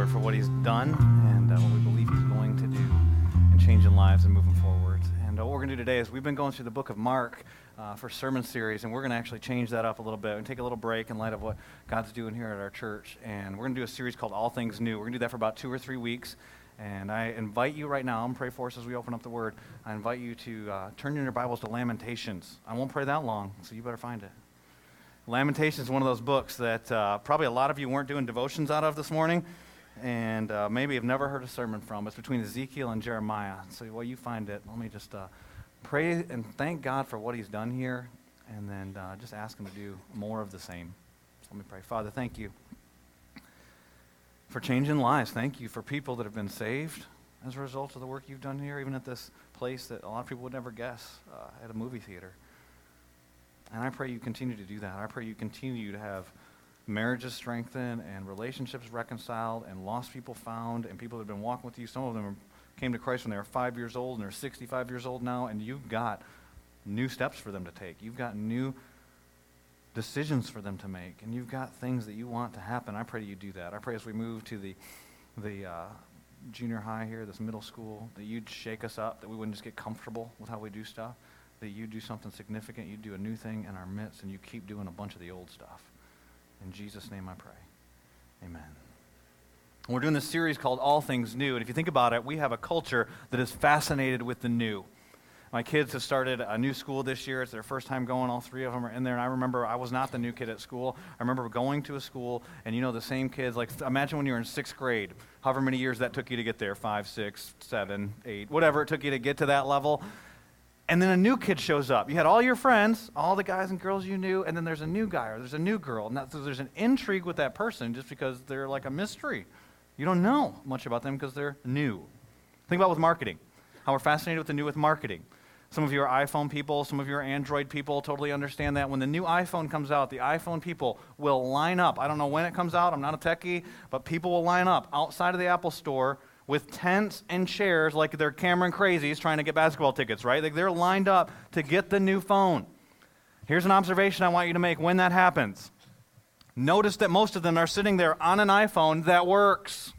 Lord, for what He's done and uh, what we believe He's going to do in changing lives and moving forward. And uh, what we're going to do today is we've been going through the book of Mark uh, for sermon series, and we're going to actually change that up a little bit and take a little break in light of what God's doing here at our church. And we're going to do a series called All Things New. We're going to do that for about two or three weeks. And I invite you right now, I'm pray for us as we open up the Word. I invite you to uh, turn in your Bibles to Lamentations. I won't pray that long, so you better find it. Lamentations is one of those books that uh, probably a lot of you weren't doing devotions out of this morning, and uh, maybe have never heard a sermon from. It's between Ezekiel and Jeremiah. So while you find it, let me just uh, pray and thank God for what He's done here, and then uh, just ask Him to do more of the same. Let me pray. Father, thank you for changing lives. Thank you for people that have been saved as a result of the work you've done here, even at this place that a lot of people would never guess uh, at a movie theater. And I pray you continue to do that. I pray you continue to have marriages strengthened and relationships reconciled and lost people found and people that have been walking with you. Some of them came to Christ when they were five years old and they're 65 years old now, and you've got new steps for them to take. You've got new decisions for them to make, and you've got things that you want to happen. I pray you do that. I pray as we move to the, the uh, junior high here, this middle school, that you'd shake us up, that we wouldn't just get comfortable with how we do stuff, that you do something significant, you do a new thing in our midst, and you keep doing a bunch of the old stuff. In Jesus' name I pray. Amen. We're doing this series called All Things New, and if you think about it, we have a culture that is fascinated with the new. My kids have started a new school this year. It's their first time going. All three of them are in there. And I remember I was not the new kid at school. I remember going to a school, and you know, the same kids, like imagine when you were in sixth grade, however many years that took you to get there five, six, seven, eight, whatever it took you to get to that level. And then a new kid shows up. You had all your friends, all the guys and girls you knew, and then there's a new guy or there's a new girl. And that, so there's an intrigue with that person just because they're like a mystery. You don't know much about them because they're new. Think about with marketing, how we're fascinated with the new with marketing. Some of you are iPhone people, some of you are Android people, totally understand that. When the new iPhone comes out, the iPhone people will line up. I don't know when it comes out, I'm not a techie, but people will line up outside of the Apple store with tents and chairs like they're Cameron crazies trying to get basketball tickets, right? Like they're lined up to get the new phone. Here's an observation I want you to make when that happens. Notice that most of them are sitting there on an iPhone that works.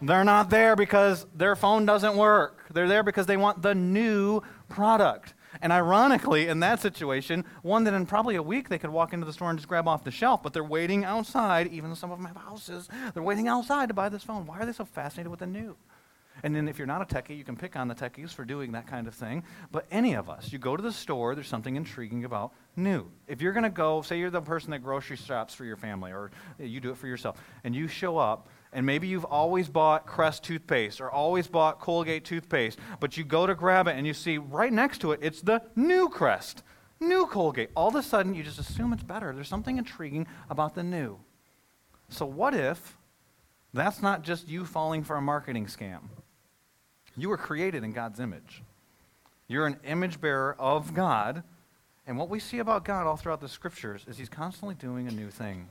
They're not there because their phone doesn't work. They're there because they want the new product. And ironically, in that situation, one that in probably a week they could walk into the store and just grab off the shelf, but they're waiting outside, even though some of them have houses, they're waiting outside to buy this phone. Why are they so fascinated with the new? And then if you're not a techie, you can pick on the techies for doing that kind of thing. But any of us, you go to the store, there's something intriguing about new. If you're going to go, say you're the person that grocery shops for your family, or you do it for yourself, and you show up, and maybe you've always bought Crest toothpaste or always bought Colgate toothpaste, but you go to grab it and you see right next to it, it's the new Crest, new Colgate. All of a sudden, you just assume it's better. There's something intriguing about the new. So, what if that's not just you falling for a marketing scam? You were created in God's image. You're an image bearer of God. And what we see about God all throughout the scriptures is He's constantly doing a new thing.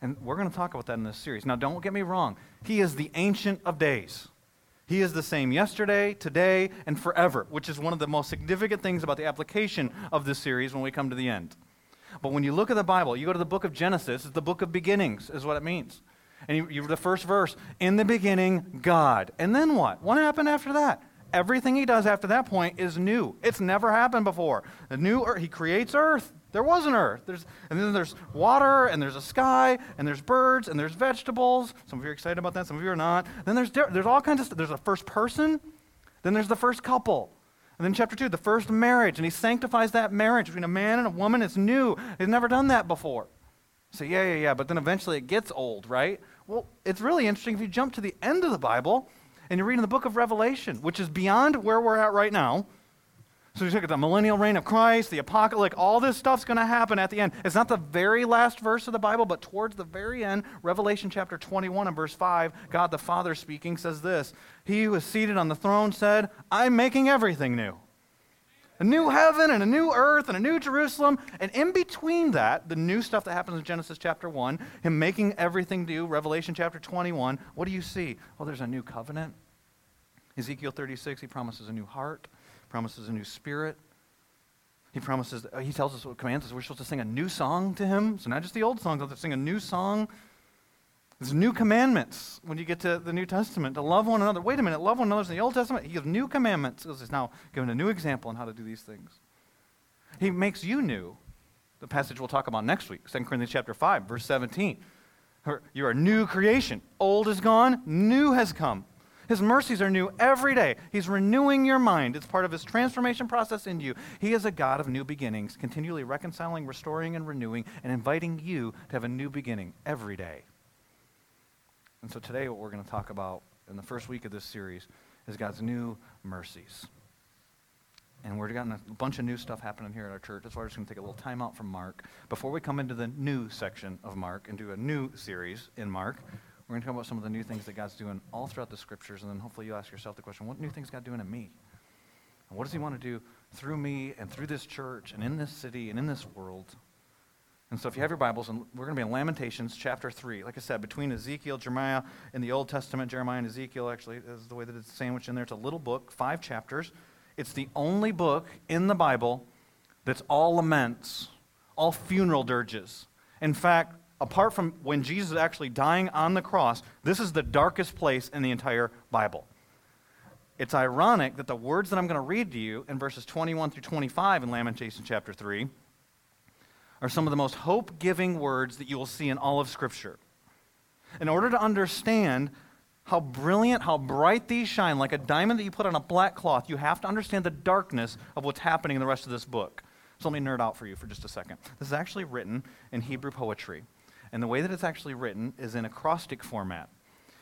And we're going to talk about that in this series. Now, don't get me wrong. He is the Ancient of Days. He is the same yesterday, today, and forever, which is one of the most significant things about the application of this series when we come to the end. But when you look at the Bible, you go to the book of Genesis, it's the book of beginnings, is what it means. And you, you the first verse, in the beginning, God. And then what? What happened after that? Everything he does after that point is new. It's never happened before. The new earth, he creates earth. There was an earth. There's, and then there's water, and there's a sky, and there's birds, and there's vegetables. Some of you are excited about that, some of you are not. Then there's, there's all kinds of stuff. There's a first person, then there's the first couple. And then chapter 2, the first marriage, and he sanctifies that marriage between a man and a woman. It's new. He's never done that before. So, yeah, yeah, yeah, but then eventually it gets old, right? Well, it's really interesting if you jump to the end of the Bible and you're reading the book of Revelation, which is beyond where we're at right now. So you look at the millennial reign of Christ, the apocalypse, all this stuff's going to happen at the end. It's not the very last verse of the Bible, but towards the very end, Revelation chapter 21 and verse 5, God the Father speaking says this He who is seated on the throne said, I'm making everything new. A new heaven and a new earth and a new Jerusalem. And in between that, the new stuff that happens in Genesis chapter 1, Him making everything new, Revelation chapter 21, what do you see? Well, there's a new covenant. Ezekiel 36, He promises a new heart promises a new spirit. He promises, uh, he tells us what commands us. We're supposed to sing a new song to him. So not just the old songs, but to sing a new song. There's new commandments when you get to the New Testament to love one another. Wait a minute, love one another in the Old Testament. He gives new commandments. He's now giving a new example on how to do these things. He makes you new. The passage we'll talk about next week, 2 Corinthians chapter 5, verse 17. You're a new creation. Old is gone, new has come. His mercies are new every day. He's renewing your mind. It's part of his transformation process in you. He is a God of new beginnings, continually reconciling, restoring, and renewing, and inviting you to have a new beginning every day. And so today, what we're going to talk about in the first week of this series is God's new mercies. And we're getting a bunch of new stuff happening here at our church. That's why we're just going to take a little time out from Mark. Before we come into the new section of Mark and do a new series in Mark, we're going to talk about some of the new things that God's doing all throughout the scriptures. And then hopefully you'll ask yourself the question what new things God doing in me? And what does He want to do through me and through this church and in this city and in this world? And so if you have your Bibles, and we're going to be in Lamentations chapter 3. Like I said, between Ezekiel, Jeremiah, and the Old Testament, Jeremiah and Ezekiel actually is the way that it's sandwiched in there. It's a little book, five chapters. It's the only book in the Bible that's all laments, all funeral dirges. In fact, apart from when Jesus is actually dying on the cross, this is the darkest place in the entire Bible. It's ironic that the words that I'm going to read to you in verses 21 through 25 in Lamentations chapter 3 are some of the most hope giving words that you will see in all of Scripture. In order to understand how brilliant, how bright these shine, like a diamond that you put on a black cloth, you have to understand the darkness of what's happening in the rest of this book. So let me nerd out for you for just a second. This is actually written in Hebrew poetry. And the way that it's actually written is in acrostic format.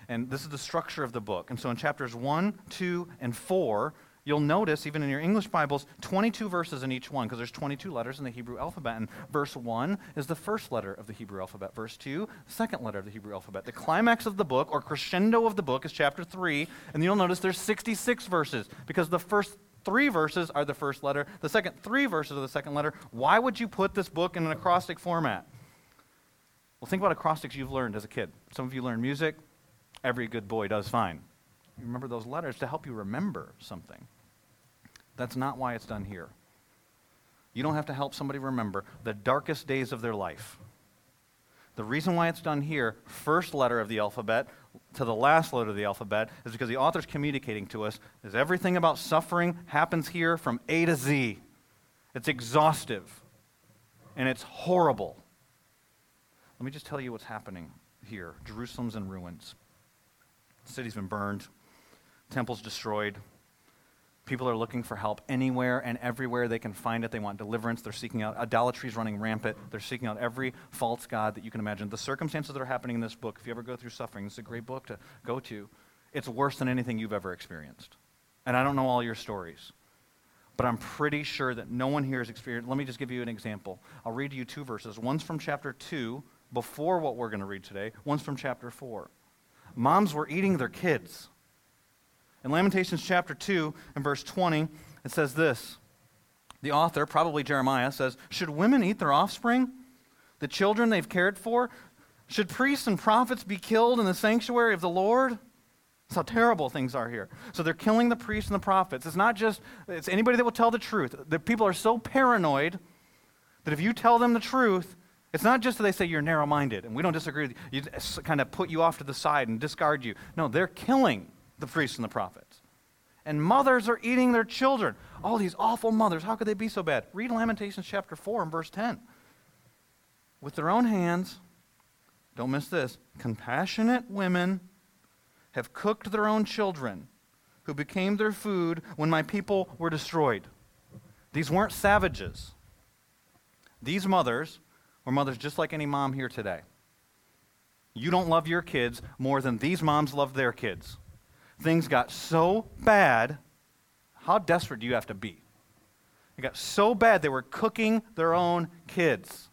And this is the structure of the book. And so in chapters 1, 2, and 4, You'll notice, even in your English Bibles, 22 verses in each one, because there's 22 letters in the Hebrew alphabet. And verse 1 is the first letter of the Hebrew alphabet. Verse 2, the second letter of the Hebrew alphabet. The climax of the book, or crescendo of the book, is chapter 3. And you'll notice there's 66 verses, because the first three verses are the first letter, the second three verses are the second letter. Why would you put this book in an acrostic format? Well, think about acrostics you've learned as a kid. Some of you learn music. Every good boy does fine. You remember those letters to help you remember something. That's not why it's done here. You don't have to help somebody remember the darkest days of their life. The reason why it's done here, first letter of the alphabet to the last letter of the alphabet, is because the author's communicating to us is everything about suffering happens here from A to Z. It's exhaustive and it's horrible. Let me just tell you what's happening here. Jerusalem's in ruins. The city's been burned, temple's destroyed, People are looking for help anywhere and everywhere they can find it. They want deliverance. They're seeking out idolatry is running rampant. They're seeking out every false god that you can imagine. The circumstances that are happening in this book, if you ever go through suffering, it's a great book to go to. It's worse than anything you've ever experienced. And I don't know all your stories, but I'm pretty sure that no one here has experienced. Let me just give you an example. I'll read you two verses. One's from chapter 2, before what we're going to read today, one's from chapter 4. Moms were eating their kids. In Lamentations chapter 2 and verse 20, it says this. The author, probably Jeremiah, says, Should women eat their offspring? The children they've cared for? Should priests and prophets be killed in the sanctuary of the Lord? That's how terrible things are here. So they're killing the priests and the prophets. It's not just, it's anybody that will tell the truth. The people are so paranoid that if you tell them the truth, it's not just that they say you're narrow minded and we don't disagree with you, you kind of put you off to the side and discard you. No, they're killing the priests and the prophets. And mothers are eating their children. All these awful mothers, how could they be so bad? Read Lamentations chapter 4 and verse 10. With their own hands, don't miss this, compassionate women have cooked their own children who became their food when my people were destroyed. These weren't savages. These mothers were mothers just like any mom here today. You don't love your kids more than these moms love their kids things got so bad, how desperate do you have to be? It got so bad they were cooking their own kids.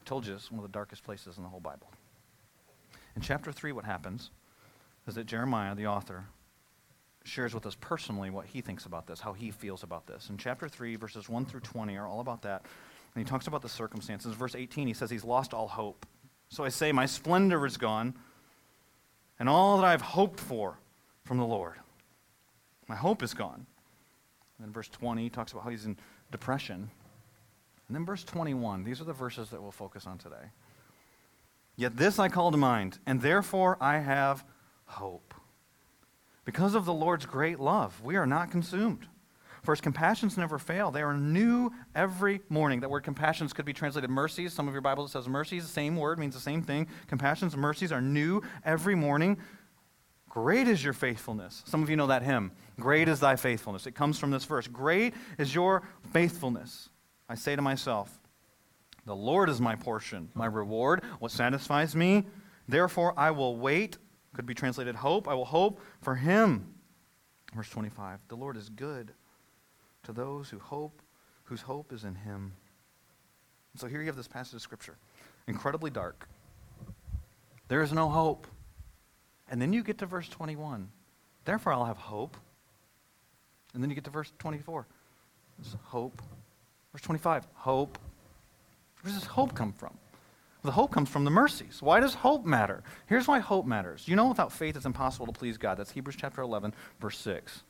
I told you it's one of the darkest places in the whole Bible. In chapter 3, what happens is that Jeremiah, the author, shares with us personally what he thinks about this, how he feels about this. In chapter 3, verses 1 through 20 are all about that. And he talks about the circumstances. Verse 18, he says he's lost all hope. So I say, My splendor is gone and all that I've hoped for from the Lord. My hope is gone. And then verse 20 he talks about how he's in depression. And then verse 21, these are the verses that we'll focus on today. Yet this I call to mind, and therefore I have hope. Because of the Lord's great love, we are not consumed. For his compassions never fail. They are new every morning. That word compassions could be translated mercies. Some of your Bibles says mercies. The same word means the same thing. Compassions mercies are new every morning. Great is your faithfulness. Some of you know that hymn. Great is thy faithfulness. It comes from this verse. Great is your faithfulness. I say to myself, The Lord is my portion, my reward, what satisfies me. Therefore, I will wait. Could be translated hope. I will hope for him. Verse 25 The Lord is good to those who hope, whose hope is in him. And so here you have this passage of Scripture, incredibly dark. There is no hope. And then you get to verse 21. Therefore, I'll have hope. And then you get to verse 24. There's hope. Verse 25, hope. Where does this hope come from? The hope comes from the mercies. Why does hope matter? Here's why hope matters. You know, without faith, it's impossible to please God. That's Hebrews chapter 11, verse 6.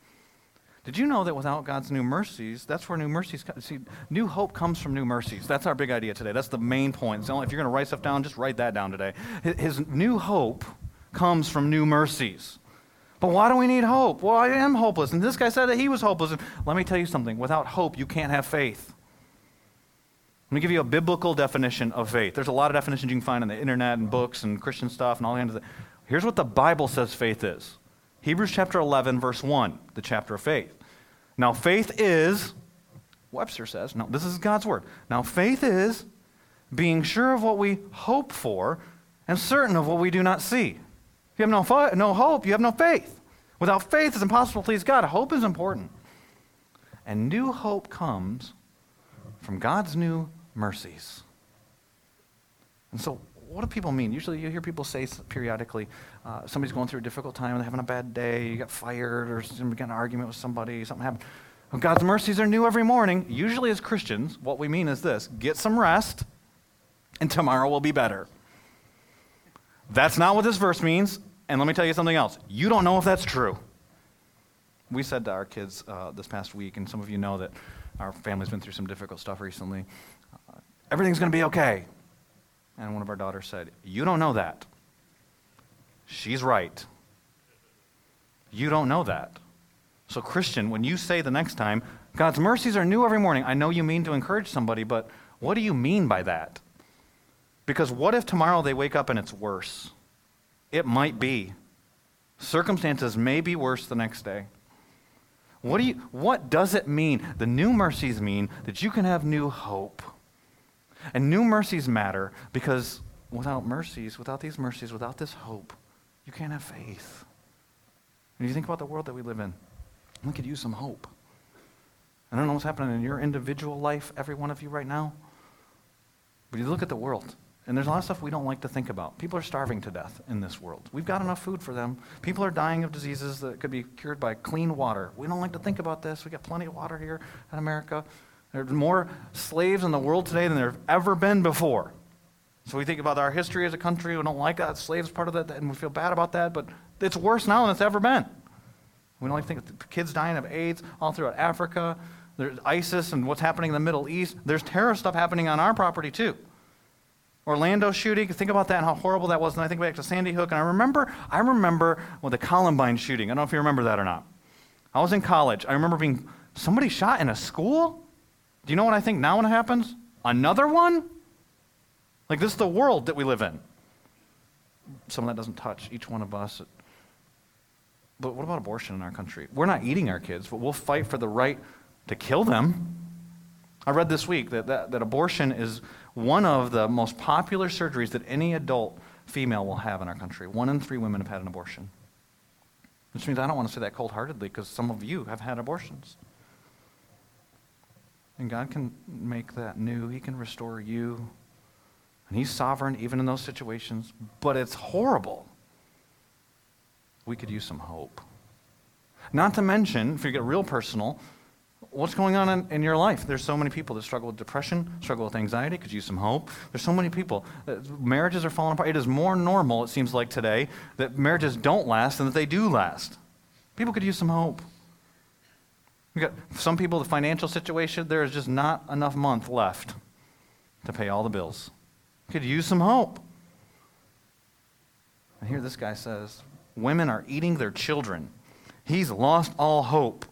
Did you know that without God's new mercies, that's where new mercies come? See, new hope comes from new mercies. That's our big idea today. That's the main point. So if you're going to write stuff down, just write that down today. His new hope comes from new mercies. But why do we need hope? Well, I am hopeless. And this guy said that he was hopeless. And let me tell you something without hope, you can't have faith. Let me give you a biblical definition of faith. There's a lot of definitions you can find on the internet and books and Christian stuff and all kinds of things. Here's what the Bible says faith is Hebrews chapter 11, verse 1, the chapter of faith. Now, faith is, Webster says, no, this is God's word. Now, faith is being sure of what we hope for and certain of what we do not see. If you have no, fo- no hope, you have no faith. Without faith, it's impossible to please God. Hope is important. And new hope comes from God's new mercies. And so, what do people mean? Usually, you hear people say periodically, uh, somebody's going through a difficult time, they're having a bad day, you got fired, or you got an argument with somebody, something happened. Well, God's mercies are new every morning. Usually, as Christians, what we mean is this get some rest, and tomorrow will be better. That's not what this verse means. And let me tell you something else. You don't know if that's true. We said to our kids uh, this past week, and some of you know that our family's been through some difficult stuff recently. Uh, everything's going to be okay. And one of our daughters said, You don't know that. She's right. You don't know that. So, Christian, when you say the next time, God's mercies are new every morning, I know you mean to encourage somebody, but what do you mean by that? Because what if tomorrow they wake up and it's worse? It might be. Circumstances may be worse the next day. What, do you, what does it mean? The new mercies mean that you can have new hope. And new mercies matter because without mercies, without these mercies, without this hope, you can't have faith. When you think about the world that we live in, we could use some hope. I don't know what's happening in your individual life, every one of you right now, but you look at the world. And there's a lot of stuff we don't like to think about. People are starving to death in this world. We've got enough food for them. People are dying of diseases that could be cured by clean water. We don't like to think about this. We got plenty of water here in America. There's more slaves in the world today than there have ever been before. So we think about our history as a country. We don't like that. Slaves part of that, and we feel bad about that. But it's worse now than it's ever been. We don't like think of kids dying of AIDS all throughout Africa. There's ISIS and what's happening in the Middle East. There's terror stuff happening on our property too. Orlando shooting, think about that and how horrible that was. And I think back to Sandy Hook, and I remember, I remember well, the Columbine shooting. I don't know if you remember that or not. I was in college. I remember being somebody shot in a school. Do you know what I think now when it happens? Another one? Like this is the world that we live in. Some of that doesn't touch each one of us. But what about abortion in our country? We're not eating our kids, but we'll fight for the right to kill them. I read this week that, that, that abortion is one of the most popular surgeries that any adult female will have in our country. One in three women have had an abortion. Which means I don't want to say that cold heartedly because some of you have had abortions. And God can make that new, He can restore you. And He's sovereign even in those situations, but it's horrible. We could use some hope. Not to mention, if you get real personal, what's going on in, in, your life? There's so many people that struggle with depression, struggle with anxiety, could use some hope. There's so many people. marriages are falling apart. It is more normal, it seems like today, that marriages don't last than that they do last. People could use some hope. We got some people, the financial situation, there is just not enough month left to pay all the bills. Could use some hope. And here this guy says, Women are eating their children. He's lost all hope.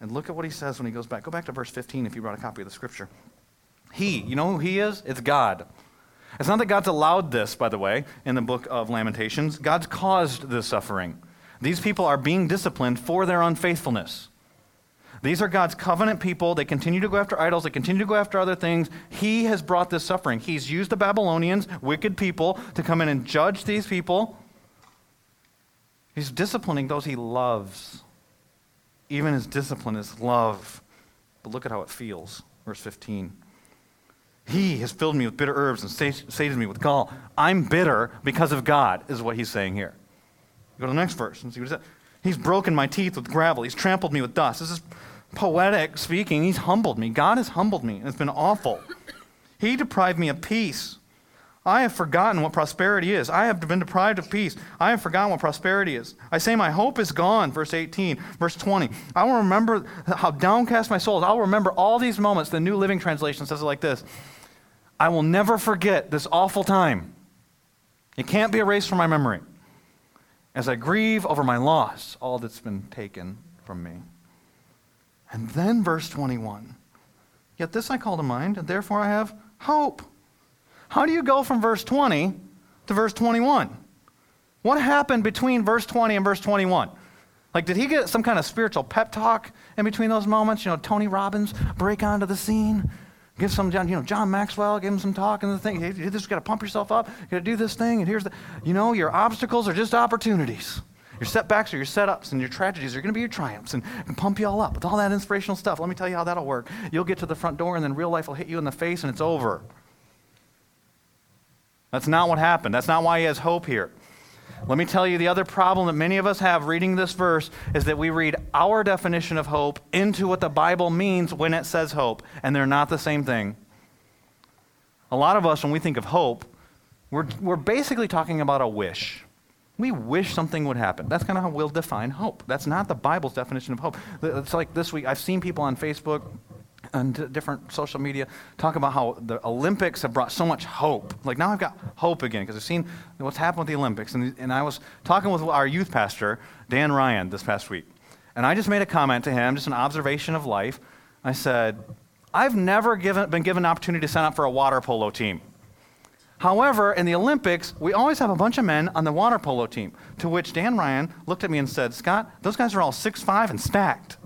And look at what he says when he goes back. Go back to verse 15 if you brought a copy of the scripture. He, you know who he is? It's God. It's not that God's allowed this, by the way, in the book of Lamentations. God's caused this suffering. These people are being disciplined for their unfaithfulness. These are God's covenant people. They continue to go after idols, they continue to go after other things. He has brought this suffering. He's used the Babylonians, wicked people, to come in and judge these people. He's disciplining those he loves. Even his discipline is love. But look at how it feels. Verse 15. He has filled me with bitter herbs and sated me with gall. I'm bitter because of God, is what he's saying here. Go to the next verse and see what he says. He's broken my teeth with gravel. He's trampled me with dust. This is poetic speaking. He's humbled me. God has humbled me, and it's been awful. He deprived me of peace. I have forgotten what prosperity is. I have been deprived of peace. I have forgotten what prosperity is. I say, My hope is gone. Verse 18. Verse 20. I will remember how downcast my soul is. I'll remember all these moments. The New Living Translation says it like this I will never forget this awful time. It can't be erased from my memory. As I grieve over my loss, all that's been taken from me. And then verse 21. Yet this I call to mind, and therefore I have hope. How do you go from verse 20 to verse 21? What happened between verse 20 and verse 21? Like, did he get some kind of spiritual pep talk in between those moments? You know, Tony Robbins break onto the scene? Give some, you know, John Maxwell, give him some talk and the thing. You just got to pump yourself up. You got to do this thing. And here's the, you know, your obstacles are just opportunities. Your setbacks are your setups, and your tragedies are going to be your triumphs, and, and pump you all up with all that inspirational stuff. Let me tell you how that'll work. You'll get to the front door, and then real life will hit you in the face, and it's over. That's not what happened. That's not why he has hope here. Let me tell you the other problem that many of us have reading this verse is that we read our definition of hope into what the Bible means when it says hope, and they're not the same thing. A lot of us, when we think of hope, we're, we're basically talking about a wish. We wish something would happen. That's kind of how we'll define hope. That's not the Bible's definition of hope. It's like this week, I've seen people on Facebook and different social media talk about how the Olympics have brought so much hope. Like now I've got hope again because I've seen what's happened with the Olympics. And, and I was talking with our youth pastor, Dan Ryan, this past week. And I just made a comment to him, just an observation of life. I said, I've never given, been given an opportunity to sign up for a water polo team. However, in the Olympics, we always have a bunch of men on the water polo team. To which Dan Ryan looked at me and said, Scott, those guys are all six five and stacked.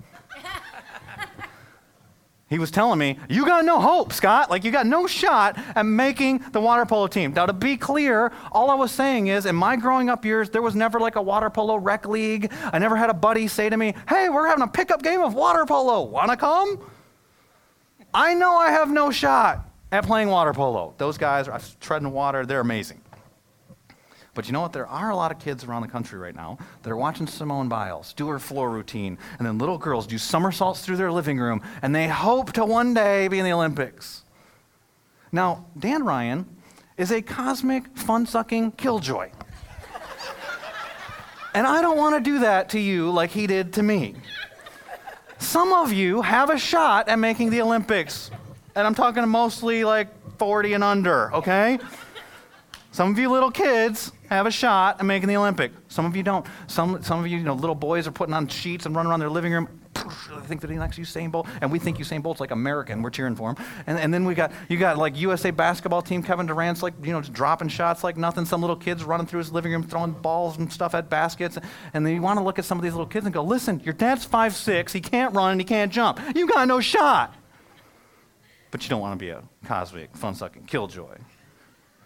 He was telling me, you got no hope, Scott. Like, you got no shot at making the water polo team. Now, to be clear, all I was saying is, in my growing up years, there was never like a water polo rec league. I never had a buddy say to me, hey, we're having a pickup game of water polo. Wanna come? I know I have no shot at playing water polo. Those guys are treading water, they're amazing. But you know what? There are a lot of kids around the country right now that are watching Simone Biles do her floor routine, and then little girls do somersaults through their living room, and they hope to one day be in the Olympics. Now, Dan Ryan is a cosmic, fun sucking killjoy. and I don't want to do that to you like he did to me. Some of you have a shot at making the Olympics, and I'm talking mostly like 40 and under, okay? Some of you little kids have a shot at making the Olympic. Some of you don't. Some, some of you, you know, little boys are putting on sheets and running around their living room. They think that he likes Usain Bolt, and we think Usain Bolt's like American. We're cheering for him. And, and then we got you got like USA basketball team. Kevin Durant's like you know just dropping shots like nothing. Some little kids running through his living room throwing balls and stuff at baskets. And then you want to look at some of these little kids and go, listen, your dad's five six. He can't run and he can't jump. You got no shot. But you don't want to be a cosmic, fun-sucking killjoy.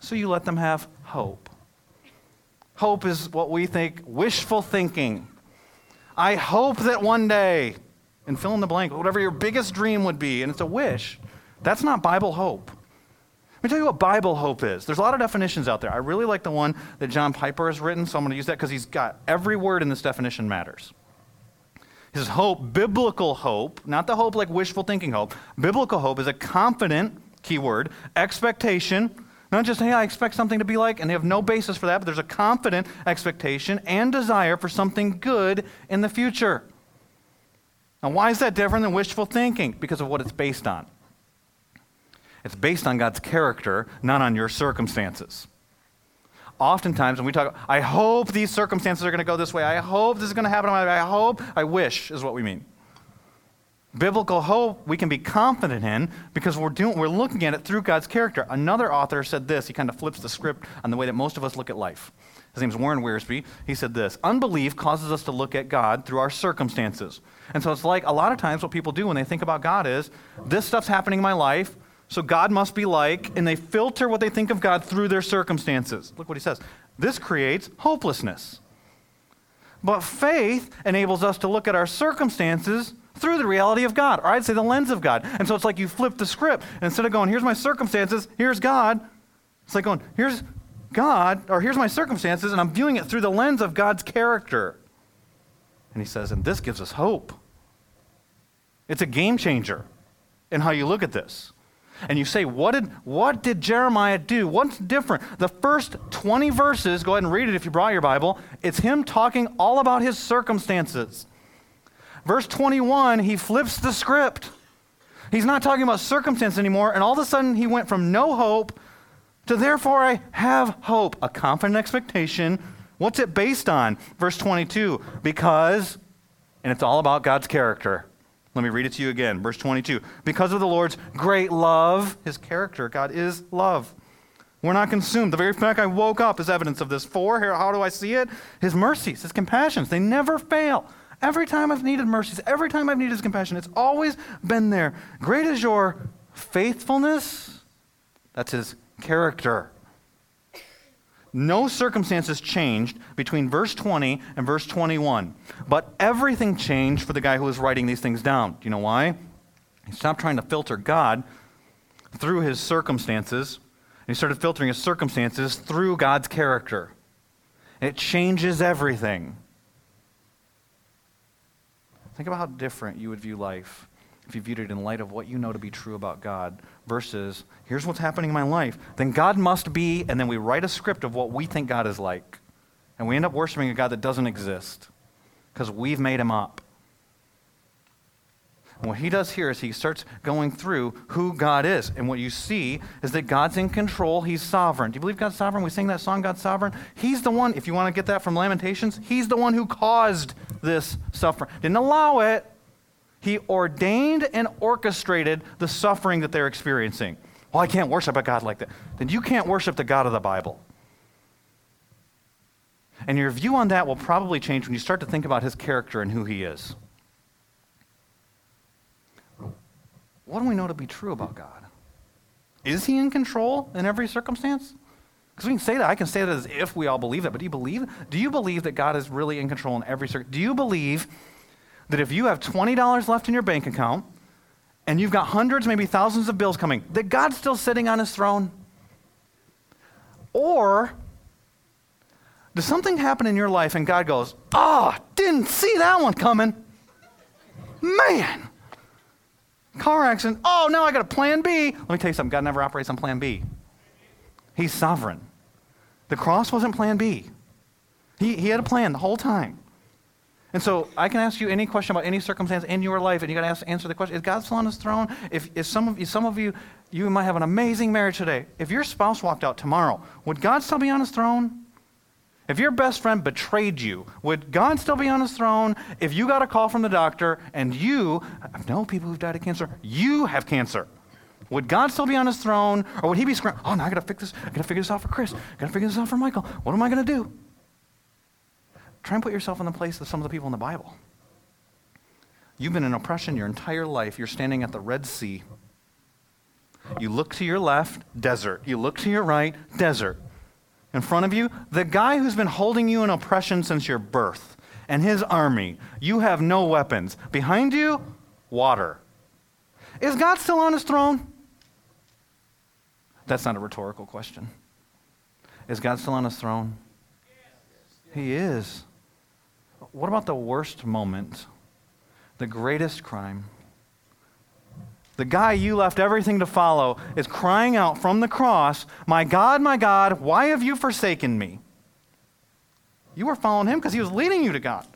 So you let them have hope. Hope is what we think wishful thinking. I hope that one day, and fill in the blank, whatever your biggest dream would be, and it's a wish. That's not Bible hope. Let me tell you what Bible hope is. There's a lot of definitions out there. I really like the one that John Piper has written, so I'm going to use that because he's got every word in this definition matters. His hope, biblical hope, not the hope like wishful thinking hope. Biblical hope is a confident, keyword, expectation not just, hey, I expect something to be like, and they have no basis for that, but there's a confident expectation and desire for something good in the future. Now, why is that different than wishful thinking? Because of what it's based on. It's based on God's character, not on your circumstances. oftentimes when we talk, I hope these circumstances are going to go this way. I hope this is going to happen. I hope, I wish is what we mean. Biblical hope we can be confident in because we're, doing, we're looking at it through God's character. Another author said this. He kind of flips the script on the way that most of us look at life. His name's Warren Wiersbe. He said this Unbelief causes us to look at God through our circumstances. And so it's like a lot of times what people do when they think about God is this stuff's happening in my life, so God must be like, and they filter what they think of God through their circumstances. Look what he says. This creates hopelessness. But faith enables us to look at our circumstances through the reality of God, or I'd say the lens of God. And so it's like you flip the script. Instead of going, here's my circumstances, here's God, it's like going, here's God, or here's my circumstances, and I'm viewing it through the lens of God's character. And he says, and this gives us hope. It's a game changer in how you look at this. And you say, what did, what did Jeremiah do? What's different? The first 20 verses, go ahead and read it if you brought your Bible, it's him talking all about his circumstances. Verse 21, he flips the script. He's not talking about circumstance anymore, and all of a sudden he went from no hope to therefore I have hope, a confident expectation. What's it based on? Verse 22, because, and it's all about God's character. Let me read it to you again. Verse 22, because of the Lord's great love, his character, God is love. We're not consumed. The very fact I woke up is evidence of this. For, here, how do I see it? His mercies, his compassions, they never fail. Every time I've needed mercies, every time I've needed his compassion, it's always been there. Great is your faithfulness. That's his character. No circumstances changed between verse 20 and verse 21. But everything changed for the guy who was writing these things down. Do you know why? He stopped trying to filter God through his circumstances, and he started filtering his circumstances through God's character. It changes everything. Think about how different you would view life if you viewed it in light of what you know to be true about God versus here's what's happening in my life. Then God must be, and then we write a script of what we think God is like. And we end up worshiping a God that doesn't exist because we've made him up. And what he does here is he starts going through who God is. And what you see is that God's in control. He's sovereign. Do you believe God's sovereign? We sing that song, God's sovereign. He's the one, if you want to get that from Lamentations, he's the one who caused this suffering. Didn't allow it. He ordained and orchestrated the suffering that they're experiencing. Well, I can't worship a God like that. Then you can't worship the God of the Bible. And your view on that will probably change when you start to think about his character and who he is. what do we know to be true about God? Is he in control in every circumstance? Because we can say that. I can say that as if we all believe that. But do you believe? Do you believe that God is really in control in every circumstance? Do you believe that if you have $20 left in your bank account and you've got hundreds, maybe thousands of bills coming, that God's still sitting on his throne? Or does something happen in your life and God goes, oh, didn't see that one coming? Man, car accident. Oh, now I got a plan B. Let me tell you something God never operates on plan B. He's sovereign. The cross wasn't plan B, he, he had a plan the whole time. And so I can ask you any question about any circumstance in your life, and you got to answer the question: Is God still on His throne? If, if some of you, some of you, you might have an amazing marriage today. If your spouse walked out tomorrow, would God still be on His throne? If your best friend betrayed you, would God still be on his throne? If you got a call from the doctor and you, I know people who've died of cancer, you have cancer. Would God still be on his throne? Or would he be screaming, oh, now I got to fix this. I got to figure this out for Chris. I got to figure this out for Michael. What am I to do? Try and put yourself in the place of some of the people in the Bible. You've been in oppression your entire life. You're standing at the Red Sea. You look to your left, desert. You look to your right, desert in front of you, the guy who's been holding you in oppression since your birth, and his army. You have no weapons. Behind you, water. Is God still on his throne? That's not a rhetorical question. Is God still on his throne? He is. What about the worst moment? The greatest crime? the guy you left everything to follow, is crying out from the cross, My God, my God, why have you forsaken me? You were following him because he was leading you to God.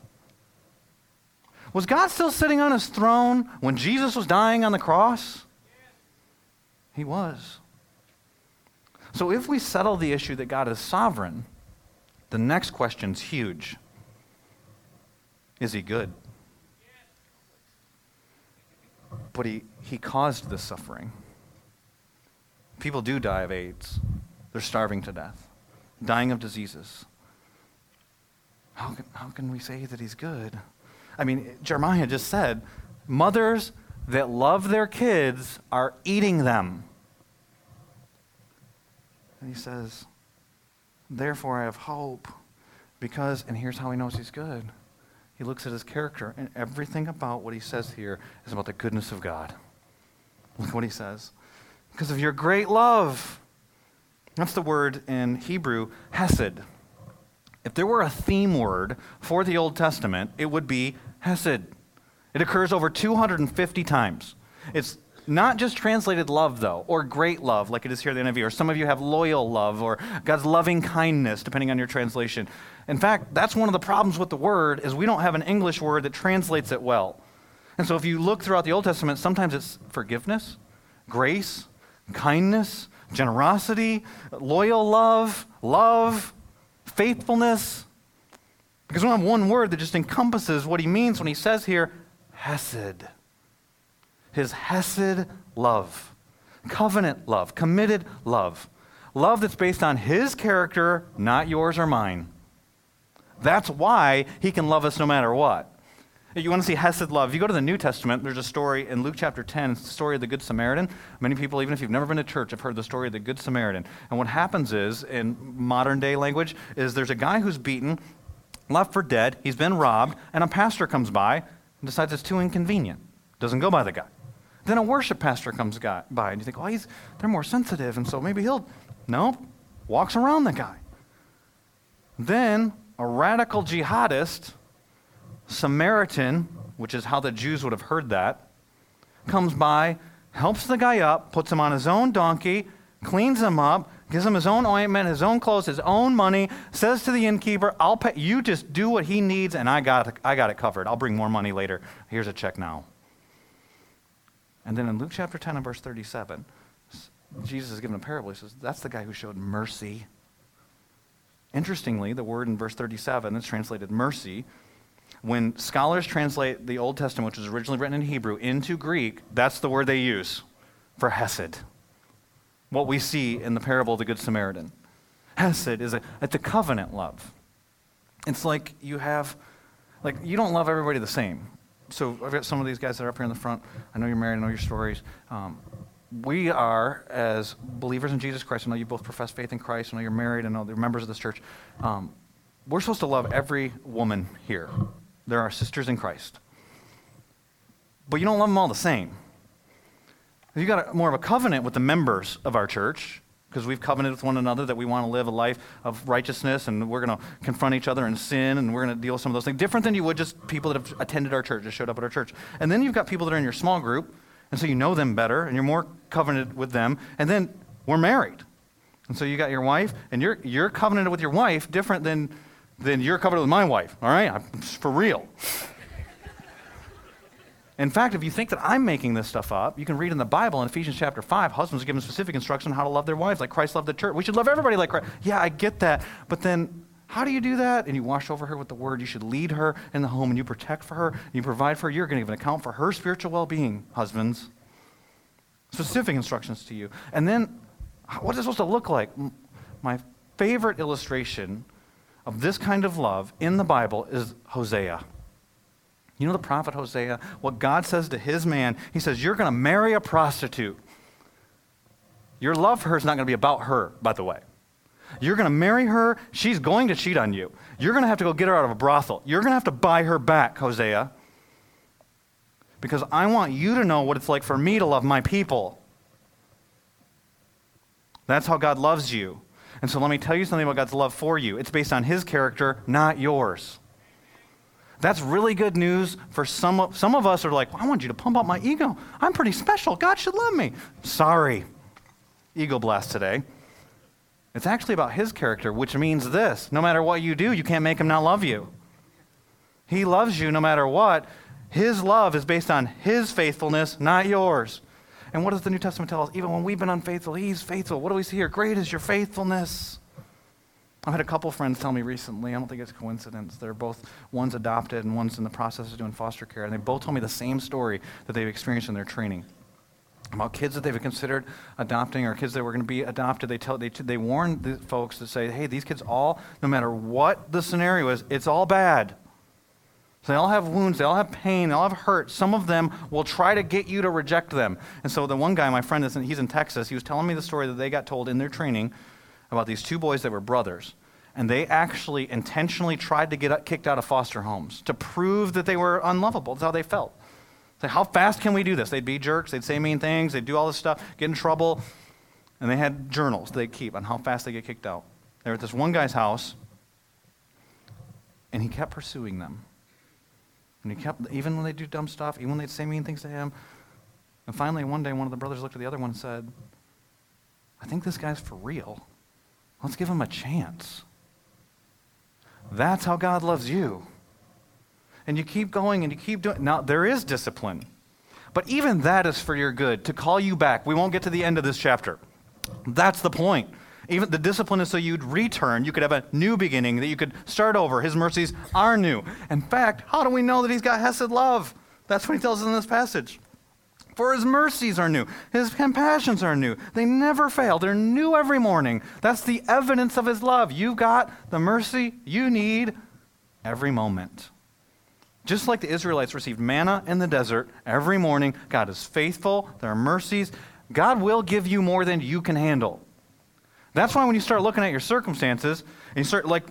Was God still sitting on his throne when Jesus was dying on the cross? He was. So if we settle the issue that God is sovereign, The next question's huge Is he good? But he, he caused this suffering. People do die of AIDS, they're starving to death, dying of diseases. How can, how can we say that he's good? I mean, Jeremiah just said, mothers that love their kids are eating them. And he says, Therefore I have hope. Because, and here's how he knows he's good. He looks at his character, and everything about what he says here is about the goodness of God. Look what he says. Because of your great love. That's the word in Hebrew, hesed. If there were a theme word for the Old Testament, it would be hesed. It occurs over 250 times. It's not just translated love, though, or great love, like it is here in the NIV, or some of you have loyal love, or God's loving kindness, depending on your translation. In fact, that's one of the problems with the word, is we don't have an English word that translates it well. And so if you look throughout the Old Testament, sometimes it's forgiveness, grace, kindness, generosity, loyal love, love, faithfulness. Because we don't have one word that just encompasses what he means when he says here, Hesed. His Hesed love, covenant love, committed love. Love that's based on his character, not yours or mine. That's why he can love us no matter what. You want to see Hesed love? If you go to the New Testament, there's a story in Luke chapter 10. It's the story of the Good Samaritan. Many people, even if you've never been to church, have heard the story of the Good Samaritan. And what happens is, in modern day language, is there's a guy who's beaten, left for dead, he's been robbed, and a pastor comes by and decides it's too inconvenient. Doesn't go by the guy. Then a worship pastor comes by, and you think, well, he's, they're more sensitive, and so maybe he'll. Nope. Walks around the guy. Then a radical jihadist, Samaritan, which is how the Jews would have heard that, comes by, helps the guy up, puts him on his own donkey, cleans him up, gives him his own ointment, his own clothes, his own money, says to the innkeeper, I'll pay you just do what he needs and I got it, I got it covered. I'll bring more money later. Here's a check now. And then in Luke chapter 10 and verse 37, Jesus is given a parable. He says, That's the guy who showed mercy. Interestingly, the word in verse 37 is translated mercy. When scholars translate the Old Testament, which was originally written in Hebrew, into Greek, that's the word they use for hesed what we see in the parable of the Good Samaritan. Hesed is a, it's a covenant love. It's like you have, like, you don't love everybody the same. So I've got some of these guys that are up here in the front. I know you're married, I know your stories. Um, we are, as believers in Jesus Christ, I know you both profess faith in Christ, I know you're married, I know they're members of this church. Um, we're supposed to love every woman here. They're our sisters in Christ. But you don't love them all the same. You've got a, more of a covenant with the members of our church because we've covenanted with one another that we want to live a life of righteousness and we're going to confront each other in sin and we're going to deal with some of those things different than you would just people that have attended our church, just showed up at our church. And then you've got people that are in your small group, and so you know them better and you're more covenanted with them. And then we're married. And so you got your wife, and you're, you're covenanted with your wife different than, than you're covenanted with my wife, all right? I'm, for real. In fact, if you think that I'm making this stuff up, you can read in the Bible in Ephesians chapter 5, husbands are given specific instruction on how to love their wives like Christ loved the church. We should love everybody like Christ. Yeah, I get that. But then how do you do that? And you wash over her with the word. You should lead her in the home and you protect for her. And you provide for her. You're going to give an account for her spiritual well being, husbands. Specific instructions to you. And then, what is it supposed to look like? My favorite illustration of this kind of love in the Bible is Hosea. You know the prophet Hosea? What God says to his man, he says, You're going to marry a prostitute. Your love for her is not going to be about her, by the way. You're going to marry her. She's going to cheat on you. You're going to have to go get her out of a brothel. You're going to have to buy her back, Hosea. Because I want you to know what it's like for me to love my people. That's how God loves you. And so let me tell you something about God's love for you. It's based on his character, not yours. That's really good news for some of, some of us are like, well, I want you to pump up my ego. I'm pretty special. God should love me. Sorry. Ego blast today. It's actually about his character, which means this no matter what you do, you can't make him not love you. He loves you no matter what. His love is based on his faithfulness, not yours. And what does the New Testament tell us? Even when we've been unfaithful, he's faithful. What do we see here? Great is your faithfulness. I've had a couple friends tell me recently, I don't think it's coincidence. They're both, one's adopted and one's in the process of doing foster care. And they both told me the same story that they've experienced in their training about kids that they've considered adopting or kids that were going to be adopted. They, tell, they, they warn the folks to say, hey, these kids all, no matter what the scenario is, it's all bad. So they all have wounds, they all have pain, they all have hurt. Some of them will try to get you to reject them. And so the one guy, my friend, he's in Texas, he was telling me the story that they got told in their training about these two boys that were brothers. And they actually intentionally tried to get kicked out of foster homes to prove that they were unlovable. That's how they felt. Say, how fast can we do this? They'd be jerks, they'd say mean things, they'd do all this stuff, get in trouble. And they had journals they'd keep on how fast they get kicked out. They were at this one guy's house, and he kept pursuing them. And he kept, even when they do dumb stuff, even when they'd say mean things to him. And finally, one day, one of the brothers looked at the other one and said, I think this guy's for real. Let's give him a chance. That's how God loves you. And you keep going and you keep doing. Now, there is discipline. But even that is for your good, to call you back. We won't get to the end of this chapter. That's the point. Even the discipline is so you'd return, you could have a new beginning, that you could start over. His mercies are new. In fact, how do we know that he's got Hesed love? That's what he tells us in this passage. For his mercies are new, his compassions are new. They never fail, they're new every morning. That's the evidence of his love. You got the mercy you need every moment. Just like the Israelites received manna in the desert every morning, God is faithful, there are mercies. God will give you more than you can handle. That's why when you start looking at your circumstances, and you start like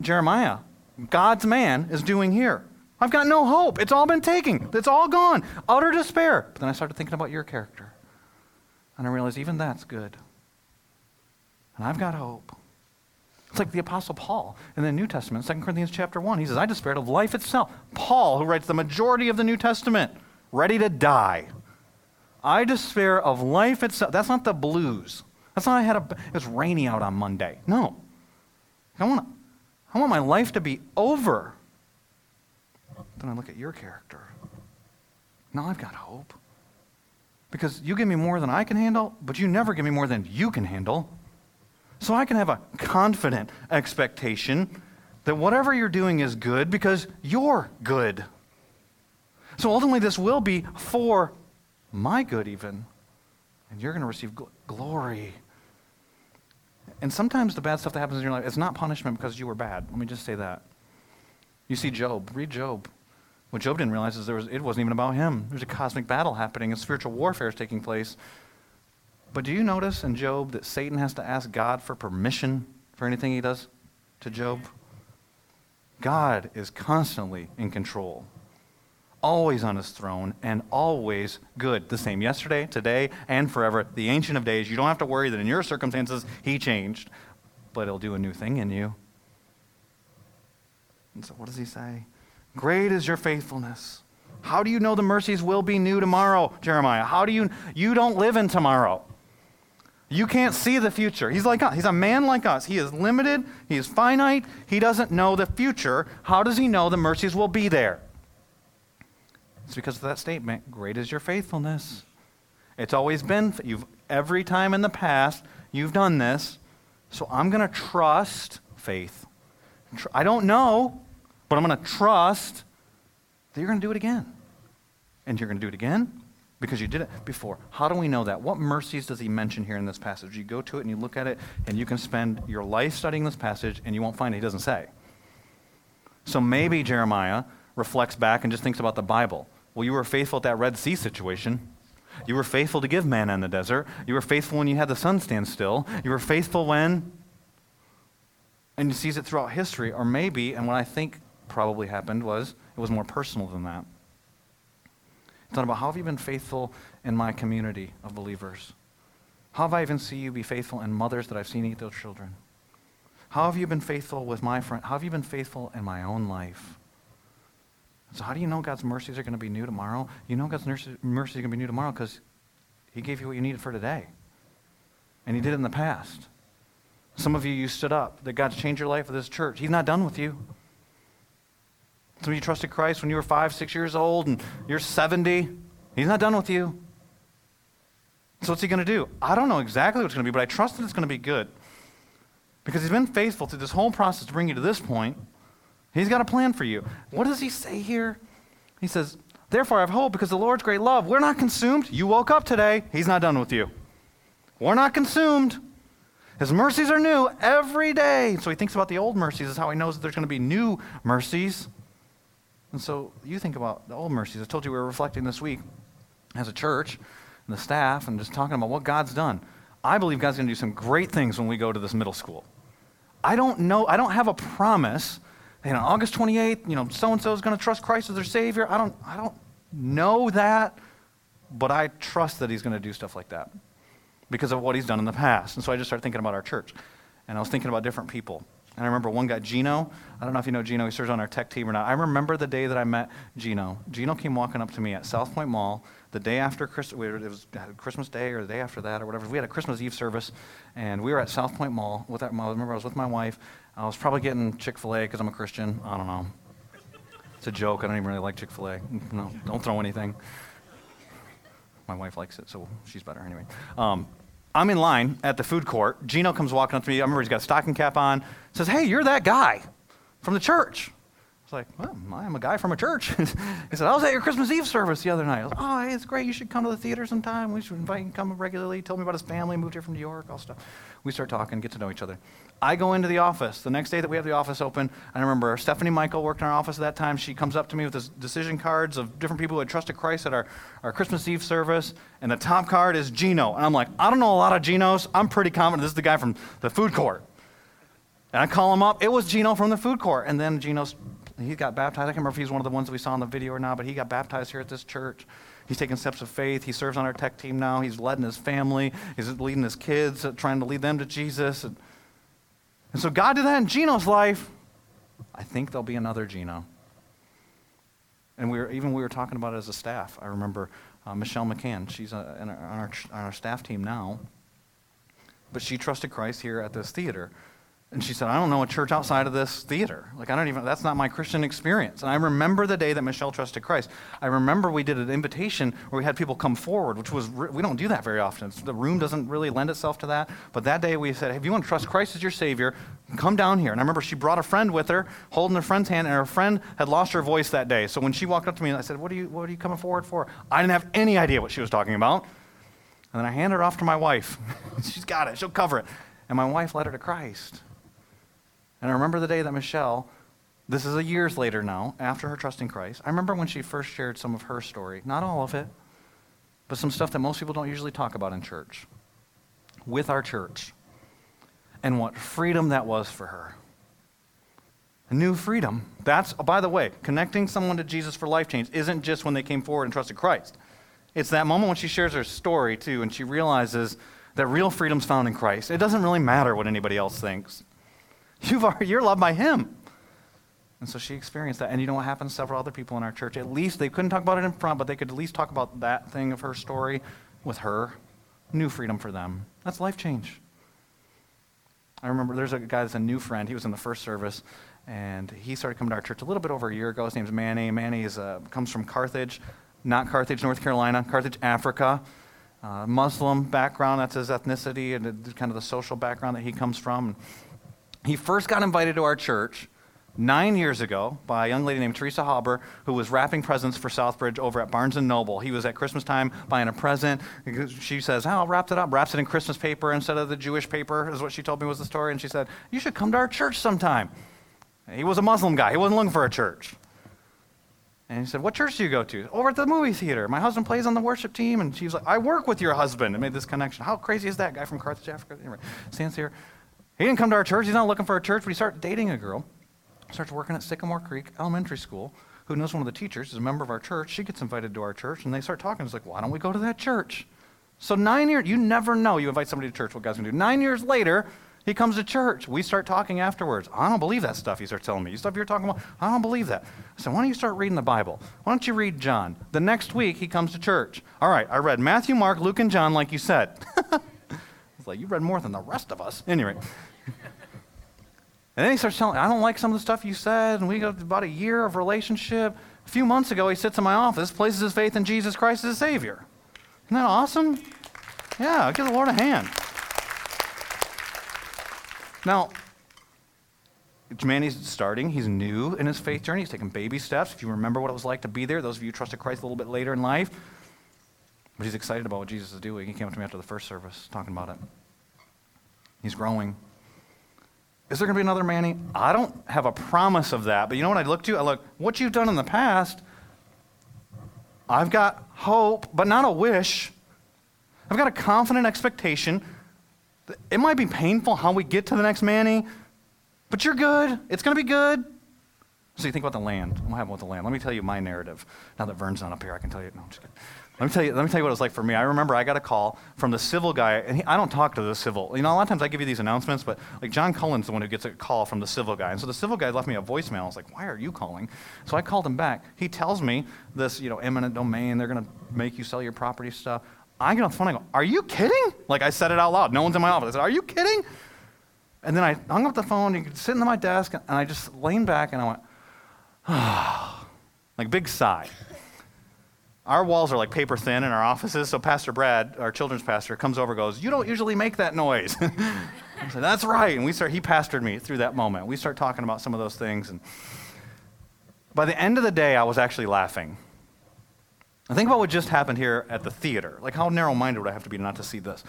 Jeremiah, God's man is doing here. I've got no hope. It's all been taken. It's all gone. Utter despair. But then I started thinking about your character. And I realized even that's good. And I've got hope. It's like the Apostle Paul in the New Testament, 2 Corinthians chapter 1. He says, I despaired of life itself. Paul, who writes the majority of the New Testament, ready to die. I despair of life itself. That's not the blues. That's not I had a, it's rainy out on Monday. No. I want, I want my life to be over. Then I look at your character. Now I've got hope. Because you give me more than I can handle, but you never give me more than you can handle. So I can have a confident expectation that whatever you're doing is good because you're good. So ultimately, this will be for my good, even. And you're going to receive gl- glory and sometimes the bad stuff that happens in your life, it's not punishment because you were bad. Let me just say that. You see Job, read Job. What Job didn't realize is there was, it wasn't even about him. There's a cosmic battle happening, a spiritual warfare is taking place. But do you notice in Job that Satan has to ask God for permission for anything he does to Job? God is constantly in control always on his throne and always good. The same yesterday, today, and forever. The Ancient of Days. You don't have to worry that in your circumstances he changed, but he'll do a new thing in you. And so, what does he say? Great is your faithfulness. How do you know the mercies will be new tomorrow, Jeremiah? How do you you don't live in tomorrow? You can't see the future. He's like us. He's a man like us. He is limited. He is finite. He doesn't know the future. How does he know the mercies will be there? It's because of that statement. Great is your faithfulness. It's always been you've every time in the past you've done this. So I'm going to trust faith. I don't know, but I'm going to trust that you're going to do it again. And you're going to do it again because you did it before. How do we know that? What mercies does he mention here in this passage? You go to it and you look at it, and you can spend your life studying this passage, and you won't find it. He doesn't say. So maybe Jeremiah reflects back and just thinks about the Bible. Well, you were faithful at that Red Sea situation. You were faithful to give manna in the desert. You were faithful when you had the sun stand still. You were faithful when. And he sees it throughout history. Or maybe, and what I think probably happened was it was more personal than that. It's not about how have you been faithful in my community of believers? How have I even seen you be faithful in mothers that I've seen eat their children? How have you been faithful with my friend? How have you been faithful in my own life? So, how do you know God's mercies are going to be new tomorrow? You know God's mercies are going to be new tomorrow because He gave you what you needed for today. And He did it in the past. Some of you, you stood up that God's changed your life with this church. He's not done with you. Some of you trusted Christ when you were five, six years old, and you're 70. He's not done with you. So, what's He going to do? I don't know exactly what's going to be, but I trust that it's going to be good. Because he's been faithful through this whole process to bring you to this point. He's got a plan for you. What does he say here? He says, Therefore, I have hope because the Lord's great love. We're not consumed. You woke up today. He's not done with you. We're not consumed. His mercies are new every day. So he thinks about the old mercies, is how he knows that there's going to be new mercies. And so you think about the old mercies. I told you we were reflecting this week as a church and the staff and just talking about what God's done. I believe God's going to do some great things when we go to this middle school. I don't know, I don't have a promise you know, August 28th, you know, so and so is going to trust Christ as their Savior. I don't, I don't know that, but I trust that He's going to do stuff like that because of what He's done in the past. And so I just started thinking about our church, and I was thinking about different people. And I remember one guy, Gino. I don't know if you know Gino. He serves on our tech team or not. I remember the day that I met Gino. Gino came walking up to me at South Point Mall the day after Christmas. It was Christmas Day or the day after that or whatever. We had a Christmas Eve service, and we were at South Point Mall. With that, I remember I was with my wife. I was probably getting Chick Fil A because I'm a Christian. I don't know. It's a joke. I don't even really like Chick Fil A. No, don't throw anything. My wife likes it, so she's better anyway. Um, I'm in line at the food court. Gino comes walking up to me. I remember he's got a stocking cap on. Says, "Hey, you're that guy from the church." I was like, well, I'm a guy from a church. he said, I was at your Christmas Eve service the other night. I was oh, hey, it's great. You should come to the theater sometime. We should invite you to come regularly. Told me about his family, moved here from New York, all stuff. We start talking, get to know each other. I go into the office. The next day that we have the office open, I remember Stephanie Michael worked in our office at that time. She comes up to me with this decision cards of different people who had trusted Christ at our, our Christmas Eve service. And the top card is Gino. And I'm like, I don't know a lot of Ginos. I'm pretty confident this is the guy from the food court. And I call him up. It was Gino from the food court. And then Gino's, he got baptized. I can't remember if he's one of the ones that we saw in the video or not, but he got baptized here at this church. He's taking steps of faith. He serves on our tech team now. He's leading his family. He's leading his kids, uh, trying to lead them to Jesus. And, and so God did that in Gino's life. I think there'll be another Gino. And we were, even we were talking about it as a staff. I remember uh, Michelle McCann. She's uh, on, our, on our staff team now. But she trusted Christ here at this theater. And she said, I don't know a church outside of this theater. Like, I don't even, that's not my Christian experience. And I remember the day that Michelle trusted Christ. I remember we did an invitation where we had people come forward, which was, we don't do that very often. The room doesn't really lend itself to that. But that day we said, if you want to trust Christ as your Savior, come down here. And I remember she brought a friend with her, holding her friend's hand, and her friend had lost her voice that day. So when she walked up to me, I said, what are you, what are you coming forward for? I didn't have any idea what she was talking about. And then I handed her off to my wife. She's got it, she'll cover it. And my wife led her to Christ. And I remember the day that Michelle, this is a years later now, after her trust in Christ, I remember when she first shared some of her story, not all of it, but some stuff that most people don't usually talk about in church, with our church, and what freedom that was for her. A new freedom. That's, oh, by the way, connecting someone to Jesus for life change isn't just when they came forward and trusted Christ. It's that moment when she shares her story, too, and she realizes that real freedom's found in Christ. It doesn't really matter what anybody else thinks. You've already, you're loved by Him. And so she experienced that. And you know what happened to several other people in our church? At least they couldn't talk about it in front, but they could at least talk about that thing of her story with her. New freedom for them. That's life change. I remember there's a guy that's a new friend. He was in the first service, and he started coming to our church a little bit over a year ago. His name's Manny. Manny is, uh, comes from Carthage, not Carthage, North Carolina, Carthage, Africa. Uh, Muslim background, that's his ethnicity and kind of the social background that he comes from. He first got invited to our church nine years ago by a young lady named Teresa Hauber, who was wrapping presents for Southbridge over at Barnes & Noble. He was at Christmas time buying a present. She says, oh, I'll wrap it up. Wraps it in Christmas paper instead of the Jewish paper, is what she told me was the story. And she said, you should come to our church sometime. He was a Muslim guy. He wasn't looking for a church. And he said, What church do you go to? Over at the movie theater. My husband plays on the worship team. And she was like, I work with your husband. And made this connection. How crazy is that guy from Carthage, Africa? Anyway, stands here. He didn't come to our church. He's not looking for a church, but he started dating a girl. Starts working at Sycamore Creek Elementary School, who knows one of the teachers, is a member of our church. She gets invited to our church, and they start talking. It's like, why don't we go to that church? So nine years, you never know. You invite somebody to church, what God's going to do. Nine years later, he comes to church. We start talking afterwards. I don't believe that stuff he starts telling me. You stuff you're talking about, I don't believe that. I said, why don't you start reading the Bible? Why don't you read John? The next week, he comes to church. All right, I read Matthew, Mark, Luke, and John like you said. it's like, you read more than the rest of us. Anyway. And then he starts telling, I don't like some of the stuff you said. And we got about a year of relationship. A few months ago, he sits in my office, places his faith in Jesus Christ as a Savior. Isn't that awesome? Yeah, give the Lord a hand. Now, Manny's starting. He's new in his faith journey. He's taking baby steps. If you remember what it was like to be there, those of you who trusted Christ a little bit later in life, but he's excited about what Jesus is doing. He came up to me after the first service talking about it. He's growing. Is there going to be another Manny? I don't have a promise of that, but you know what I look to? I look, what you've done in the past, I've got hope, but not a wish. I've got a confident expectation. It might be painful how we get to the next Manny, but you're good. It's going to be good. So you think about the land. What happened with the land? Let me tell you my narrative. Now that Vern's not up here, I can tell you. No, I'm just kidding. Let me tell you. Let me tell you what it was like for me. I remember I got a call from the civil guy, and he, I don't talk to the civil. You know, a lot of times I give you these announcements, but like John Cullen's the one who gets a call from the civil guy, and so the civil guy left me a voicemail. I was like, "Why are you calling?" So I called him back. He tells me this, you know, eminent domain. They're going to make you sell your property stuff. I get on the phone. I go, "Are you kidding?" Like I said it out loud. No one's in my office. I said, "Are you kidding?" And then I hung up the phone. You could sit in my desk, and I just leaned back, and I went, "Ah," like big sigh our walls are like paper thin in our offices, so Pastor Brad, our children's pastor, comes over goes, You don't usually make that noise. I said, That's right. And we start, he pastored me through that moment. We start talking about some of those things. And by the end of the day, I was actually laughing. I think about what just happened here at the theater. Like, how narrow minded would I have to be not to see this?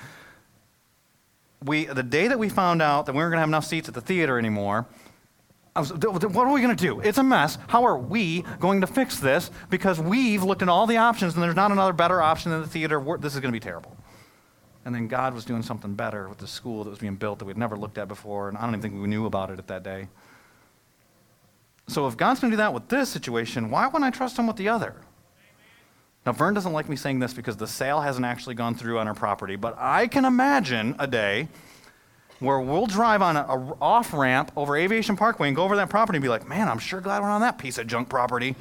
We, the day that we found out that we weren't going to have enough seats at the theater anymore, what are we going to do? It's a mess. How are we going to fix this? Because we've looked at all the options and there's not another better option than the theater. This is going to be terrible. And then God was doing something better with the school that was being built that we'd never looked at before, and I don't even think we knew about it at that day. So if God's going to do that with this situation, why wouldn't I trust Him with the other? Now, Vern doesn't like me saying this because the sale hasn't actually gone through on our property, but I can imagine a day where we'll drive on an off ramp over Aviation Parkway and go over that property and be like, man, I'm sure glad we're on that piece of junk property.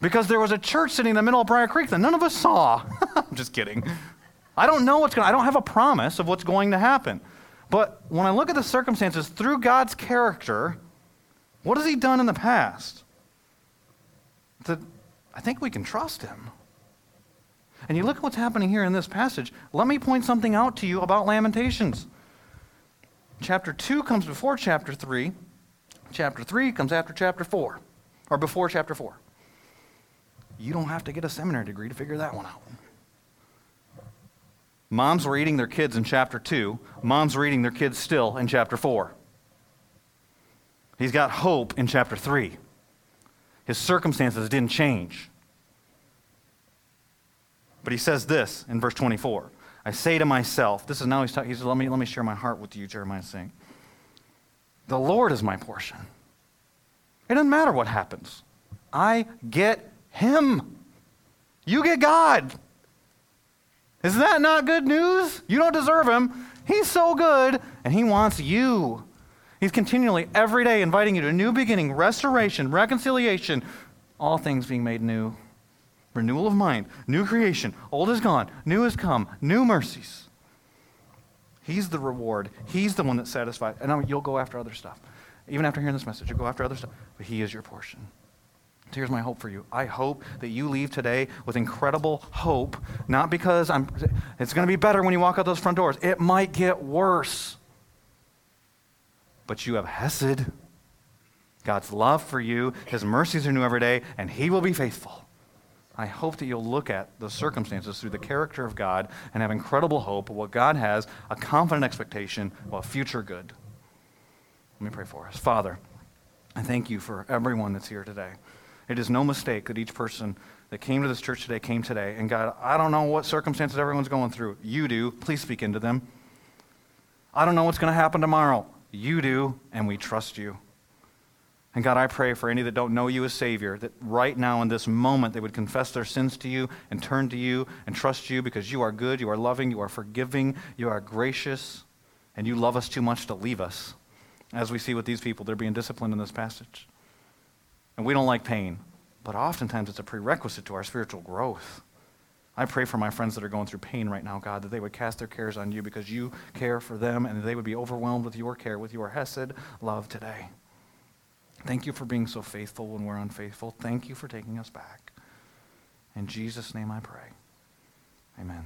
because there was a church sitting in the middle of Brier Creek that none of us saw. I'm just kidding. I don't know what's going to, I don't have a promise of what's going to happen. But when I look at the circumstances through God's character, what has He done in the past? That I think we can trust Him. And you look at what's happening here in this passage. Let me point something out to you about Lamentations. Chapter 2 comes before chapter 3. Chapter 3 comes after chapter 4, or before chapter 4. You don't have to get a seminary degree to figure that one out. Moms were eating their kids in chapter 2. Moms were eating their kids still in chapter 4. He's got hope in chapter 3. His circumstances didn't change. But he says this in verse 24 I say to myself, this is now he's talking, he says, let me, let me share my heart with you, Jeremiah saying. The Lord is my portion. It doesn't matter what happens. I get him. You get God. Is that not good news? You don't deserve him. He's so good, and he wants you. He's continually, every day, inviting you to a new beginning, restoration, reconciliation, all things being made new renewal of mind, new creation. Old is gone, new has come, new mercies. He's the reward. He's the one that satisfies. And you'll go after other stuff. Even after hearing this message, you'll go after other stuff. But He is your portion. So here's my hope for you. I hope that you leave today with incredible hope, not because I'm, it's going to be better when you walk out those front doors. It might get worse. But you have Hesed, God's love for you. His mercies are new every day, and He will be faithful. I hope that you'll look at the circumstances through the character of God and have incredible hope of what God has, a confident expectation of a future good. Let me pray for us. Father, I thank you for everyone that's here today. It is no mistake that each person that came to this church today came today. And God, I don't know what circumstances everyone's going through. You do. Please speak into them. I don't know what's going to happen tomorrow. You do, and we trust you. And God, I pray for any that don't know you as Savior, that right now in this moment they would confess their sins to you and turn to you and trust you because you are good, you are loving, you are forgiving, you are gracious, and you love us too much to leave us. As we see with these people, they're being disciplined in this passage. And we don't like pain, but oftentimes it's a prerequisite to our spiritual growth. I pray for my friends that are going through pain right now, God, that they would cast their cares on you because you care for them and they would be overwhelmed with your care, with your Hesed love today. Thank you for being so faithful when we're unfaithful. Thank you for taking us back. In Jesus' name I pray. Amen.